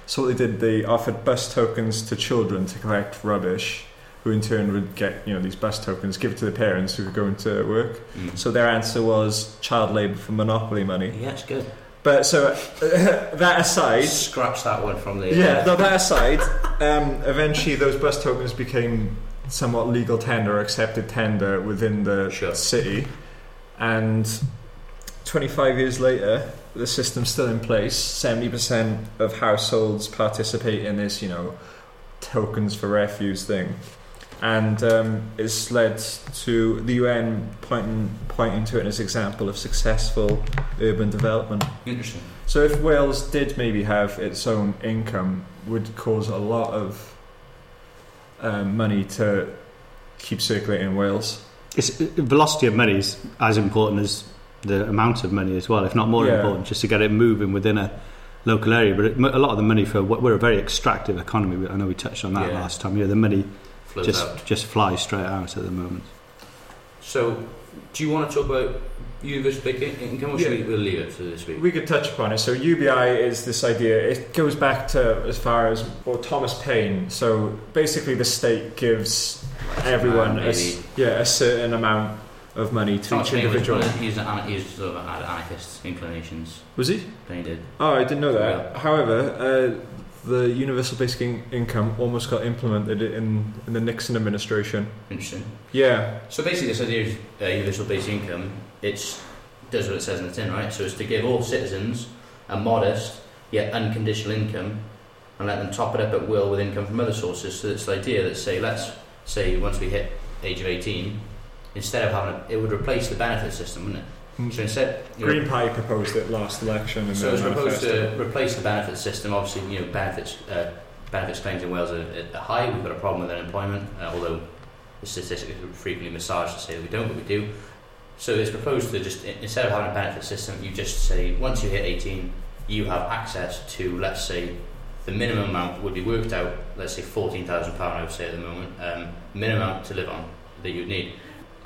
So what they did, they offered bus tokens to children to collect rubbish, who in turn would get you know these bus tokens, give it to the parents who were going to work. Mm. So their answer was child labour for monopoly money. Yeah, it's good. But so that aside, Scratch that one from the. Yeah, no, that aside, um, eventually those bus tokens became somewhat legal tender, accepted tender within the Sure. city. And 25 years later, the system's still in place. 70% of households participate in this, you know, tokens for refuse thing. And um, it's led to the UN pointing, pointing to it as an example of successful urban development. Interesting. So if Wales did maybe have its own income, would cause a lot of um, money to keep circulating in Wales. It's, velocity of money is as important as the amount of money as well, if not more Yeah. important, just to get it moving within a local area. But it, a lot of the money for we're a very extractive economy. I know we touched on that Yeah. last time. Yeah, the money Flows just out. just flies straight out at the moment. So, do you want to talk about universal basic income, or should Yeah. we we'll leave it for this week? We could touch upon it. So UBI is this idea. It goes back to as far as well, Thomas Paine. So basically, the state gives everyone a, yeah a certain amount of money to not each Spain, it was individual. He's an he's sort of had anarchist inclinations. Was he? Spain did. Oh, I didn't know that. However, uh, the universal basic in- income almost got implemented in, in the Nixon administration. Interesting. Yeah, So basically, this idea of uh, universal basic income, it's does what it says in the tin, right? So it's to give all citizens a modest yet unconditional income and let them top it up at will with income from other sources. So it's the idea that say, let's say once we hit age of 18, instead of having a, it would replace the benefit system, wouldn't it? So instead, you know, Green Party proposed it last election. In So their it's proposed to replace the benefit system. Obviously, you know, benefits uh, benefits claims in Wales are, are high. We've got a problem with unemployment, uh, although the statistics are frequently massaged to say that we don't, but we do. So it's proposed to just instead of having a benefit system, you just say once you hit 18, you have access to let's say the minimum amount would be worked out. Let's say 14,000 pound. I would say at the moment, um, minimum amount to live on that you would need,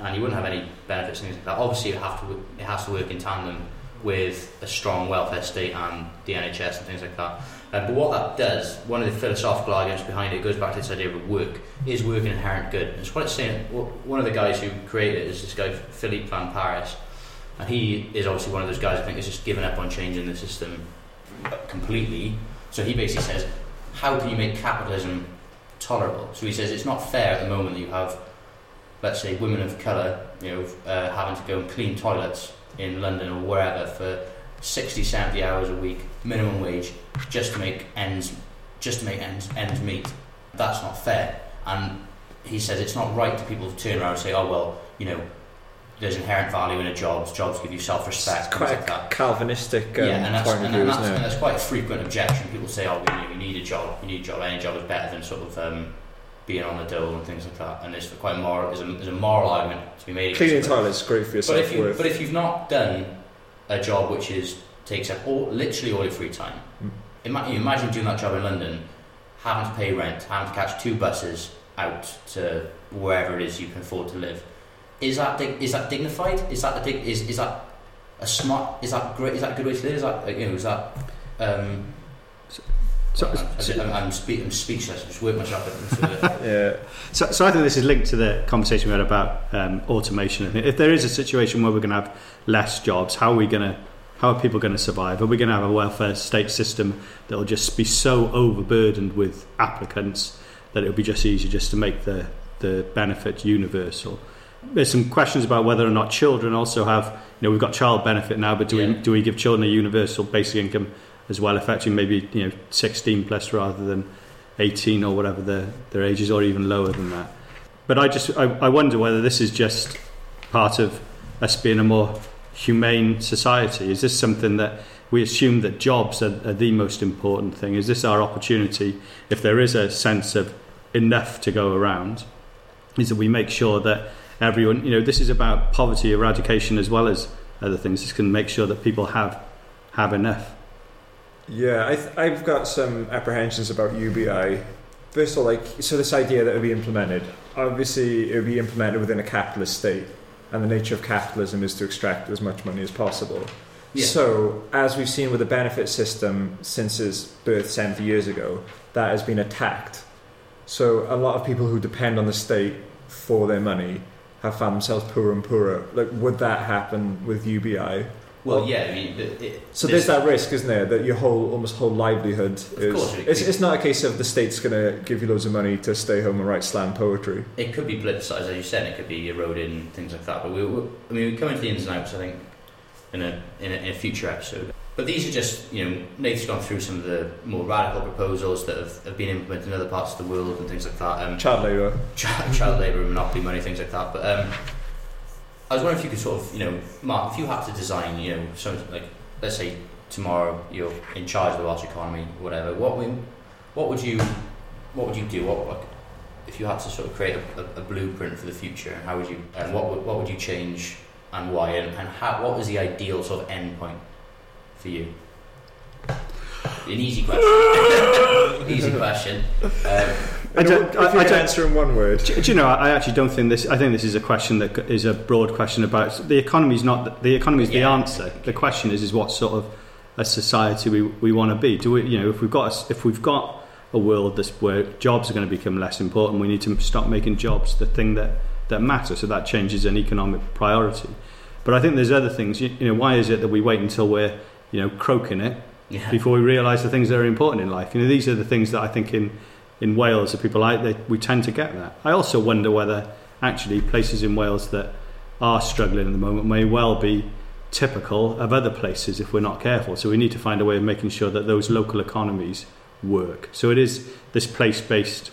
and you wouldn't have any benefits and things like that. Obviously, you have to it has to work in tandem with a strong welfare state and the NHS and things like that. Uh, but what that does, one of the philosophical arguments behind it goes back to this idea of work. Is work inherent good? And it's what it's saying. One of the guys who created it is this guy, Philippe Van Parijs. And he is obviously one of those guys I think has just given up on changing the system completely. So he basically says, how can you make capitalism tolerable? So he says it's not fair at the moment that you have, let's say, women of colour, you know, uh, having to go and clean toilets in London or wherever for 60, 70 hours a week, minimum wage, just to make ends, just to make ends, ends meet. That's not fair. And he says it's not right to people to turn around and say, oh well, you know, there's inherent value in a job. Jobs give you self-respect. It's quite like that. Calvinistic um, yeah, and that's, and, and, that's, and that's quite a frequent objection. People say, "Oh, you, know, you need a job. You need a job. Any job is better than sort of um, being on the dole and things like that." And it's quite moral. There's a, there's a moral argument to be made. Cleaning toilets is great for your But if you self-worth. but if you've not done a job which is takes up all literally all your free time, Mm. ima- you imagine doing that job in London, having to pay rent, having to catch two buses out to wherever it is you can afford to live. Is that dig- is that dignified? Is that a dig- is is that a smart? Is that great? Is that a good way to live? Is that you know? Is that um, So, I'm, I'm, I'm, I'm speechless. I just myself up into it. yeah, So, so I think this is linked to the conversation we had about um, automation. If there is a situation where we're going to have less jobs, how are we going to? How are people going to survive? Are we going to have a welfare state system that will just be so overburdened with applicants that it will be just easy just to make the the benefit universal? There's some questions about whether or not children also have. You know, we've got child benefit now, but do we do we give children a universal basic income as well? affecting maybe you know, 16 plus rather than 18 or whatever their, their age is, or even lower than that. But I just I, I wonder whether this is just part of us being a more humane society. Is this something that we assume that jobs are, are the most important thing? Is this our opportunity, if there is a sense of enough to go around, is that we make sure that everyone, you know, this is about poverty eradication as well as other things. This can make sure that people have have enough. Yeah. I th- I've got some apprehensions about UBI. First of all, like so, this idea that it would be implemented. Obviously, it would be implemented within a capitalist state, and the nature of capitalism is to extract as much money as possible. Yeah. So, as we've seen with the benefit system since its birth 70 years ago, that has been attacked. So, a lot of people who depend on the state for their money have found themselves poorer and poorer. Like, would that happen with UBI? Well, yeah. I mean, it, it, So there's that risk, isn't there, that your whole almost whole livelihood is. course it it's, it's not a case of the state's going to give you loads of money to stay home and write slam poetry. It could be politicised, as you said. It could be eroded and things like that. But we, we I mean, we come into the ins and outs. I think in a, in a in a future episode. But these are just you know Nate's gone through some of the more radical proposals that have, have been implemented in other parts of the world and things like that. Um, Child labour. child, child labour, monopoly money, things like that. But um, I was wondering if you could sort of, you know, Mark, if you had to design, you know, something like, let's say tomorrow you're in charge of the Welsh economy, whatever. What would, what would you, what would you do? What, what if you had to sort of create a, a, a blueprint for the future? How would you, and what would, what would you change and why? And, and how, what was the ideal sort of end point for you? An easy question. easy question. Um, I don't- if you I- I don't- answer in one word. Do, do you know? I I actually don't think this. I think this is a question that is a broad question about the economy. Is not the economy is the answer. The question is is what sort of a society we, we want to be. Do we? You know, if we've got a, if we've got a world that's where jobs are going to become less important, we need to stop making jobs the thing that that matter. So that changes an economic priority. But I think there's other things. You, you know, why is it that we wait until we're you know croaking it Yeah. before we realise the things that are important in life? You know, these are the things that I think in in Wales, the people like they, we tend to get that. I also wonder whether actually places in Wales that are struggling at the moment may well be typical of other places if we're not careful. So we need to find a way of making sure that those local economies work. So it is this place-based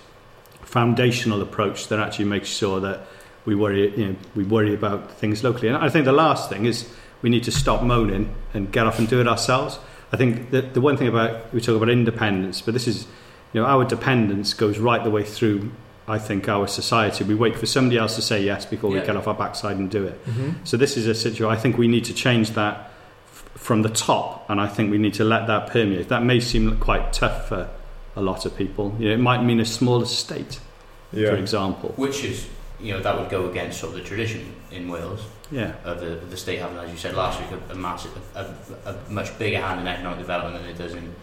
foundational approach that actually makes sure that we worry, you know, we worry about things locally. And I think the last thing is we need to stop moaning and get off and do it ourselves. I think that the one thing about we talk about independence, but this is, you know, our dependence goes right the way through. I think our society. We wait for somebody else to say yes before we get off our backside and do it. Mm-hmm. So this is a situation. I think we need to change that f- from the top, and I think we need to let that permeate. That may seem quite tough for a lot of people. You know, it might mean a smaller state, for example. Which is, you know, that would go against sort of the tradition in Wales Yeah. of the, the state having, as you said last week, a, a massive, a, a, a much bigger hand in economic development than it does in,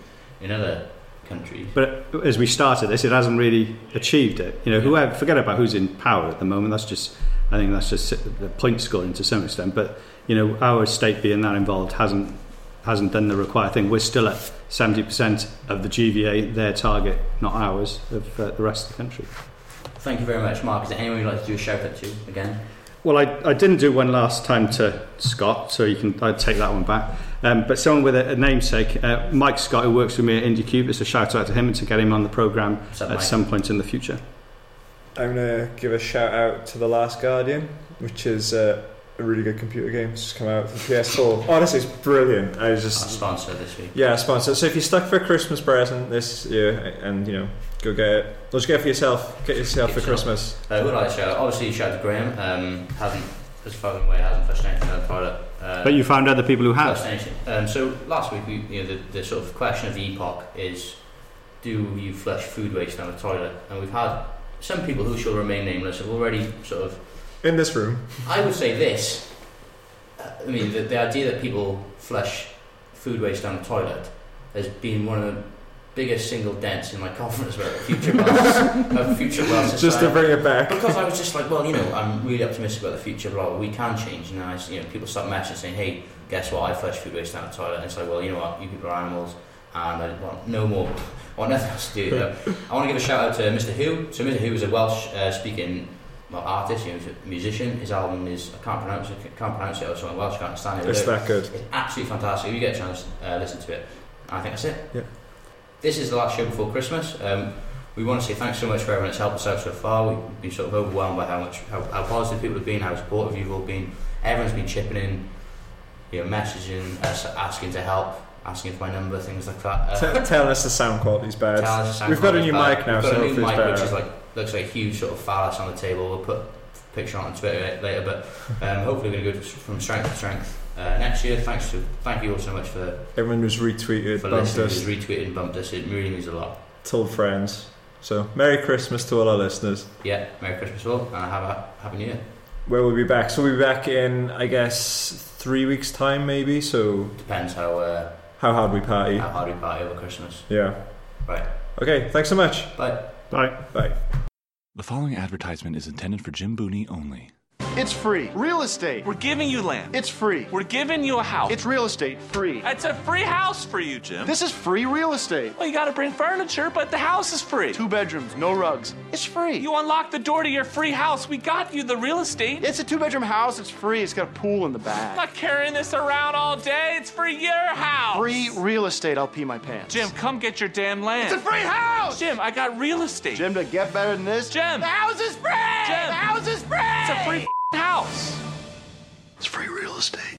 in other countries. But as we started this, it hasn't really achieved it. You know, whoever forget about who's in power at the moment. That's just, I think that's just the point scoring to some extent. But you know, our state being that involved hasn't hasn't done the required thing. We're still at seventy percent of the GVA, their target, not ours, of uh, the rest of the country. Thank you very much, Mark. Is there anyone you'd like to do a shout out to again? Well, I, I didn't do one last time to Scott, so you can I'd take that one back. Um, but someone with a, a namesake, uh, Mike Scott, who works with me at IndyCube, it's a shout out to him and to get him on the programme up, at Mike? some point in the future. I'm gonna give a shout out to The Last Guardian, which is uh, a really good computer game. It's just come out for PS4. Honestly, it's brilliant. I was Our just sponsor this week. yeah, sponsor. So if you're stuck for a Christmas present this year, and you know, go get it. Or just get it for yourself. Get yourself Get for yourself. Christmas. Uh, who would I like to shout? Obviously, shout out to Graham. Um, hasn't, as far away, hasn't flushed anything out of the toilet. Uh, But you found other people who have. Um, so last week, we, you know, the, the sort of question of the epoch is, do you flush food waste down the toilet? And we've had some people who shall remain nameless have already sort of In this room. I would say this. uh, I mean, the, the idea that people flush food waste down the toilet has been one of the biggest single dents in my confidence about the future Welsh, of future Welsh Just to bring it back. Because I was just like, well, you know, I'm really optimistic about the future. Blah, blah, we can change. And I, you know, people start messaging saying, hey, guess what? I flush food waste down the toilet. And it's like, well, you know what? You people are animals, and I want no more. I want nothing else to do. I want to give a shout out to Mr. Huw. So Mr. Huw is a Welsh uh, speaking well, artist, you know, he's a musician. His album is I can't pronounce it. I Can't pronounce it. Also in Welsh, can't understand it. It's that good. it's absolutely fantastic. If you get a chance, uh, listen to it. I think that's it. Yeah. This is the last show before Christmas. Um, we want to say thanks so much for everyone that's helped us out so far. We've been sort of overwhelmed by how much, how, how positive people have been, how supportive you've all been. Everyone's been chipping in, you know, messaging us, asking to help, asking for my number, things like that. Uh, T- telling us the sound quality's bad. Tell us the sound We've got a new bad. mic now, We've got so a new mic which is like looks like a huge sort of phallus on the table. We'll put a picture on Twitter later, but um, hopefully we're going to go from strength to strength uh, next year. Thanks to thank you all so much for Everyone who's retweeted, for bumped listening, us, who's retweeted and bumped us. It really means a lot. told friends. So, Merry Christmas to all our listeners. Yeah, Merry Christmas all, and have a happy New Year. Where we'll be back. So, we'll be back in, I guess, three weeks' time, maybe. So, Depends how uh, how hard we party. how hard we party over Christmas. Yeah. Right. Okay, thanks so much. Bye. Bye. Bye. The following advertisement is intended for Jim Booney only. It's free. Real estate. We're giving you land. It's free. We're giving you a house. It's real estate. Free. it's a free house for you, Jim. This is free real estate. well, you got to bring furniture, but the house is free. Two bedrooms, no rugs. It's free. You unlock the door to your free house. We got you the real estate. It's a two bedroom house. It's free. It's got a pool in the back. I'm not carrying this around all day. It's for your house. Free real estate. I'll pee my pants. Jim, come get your damn land. It's a free house. Jim, I got real estate. Jim, to get better than this. Jim. The house is free. Jim. The house is free. It's a free house. It's free real estate.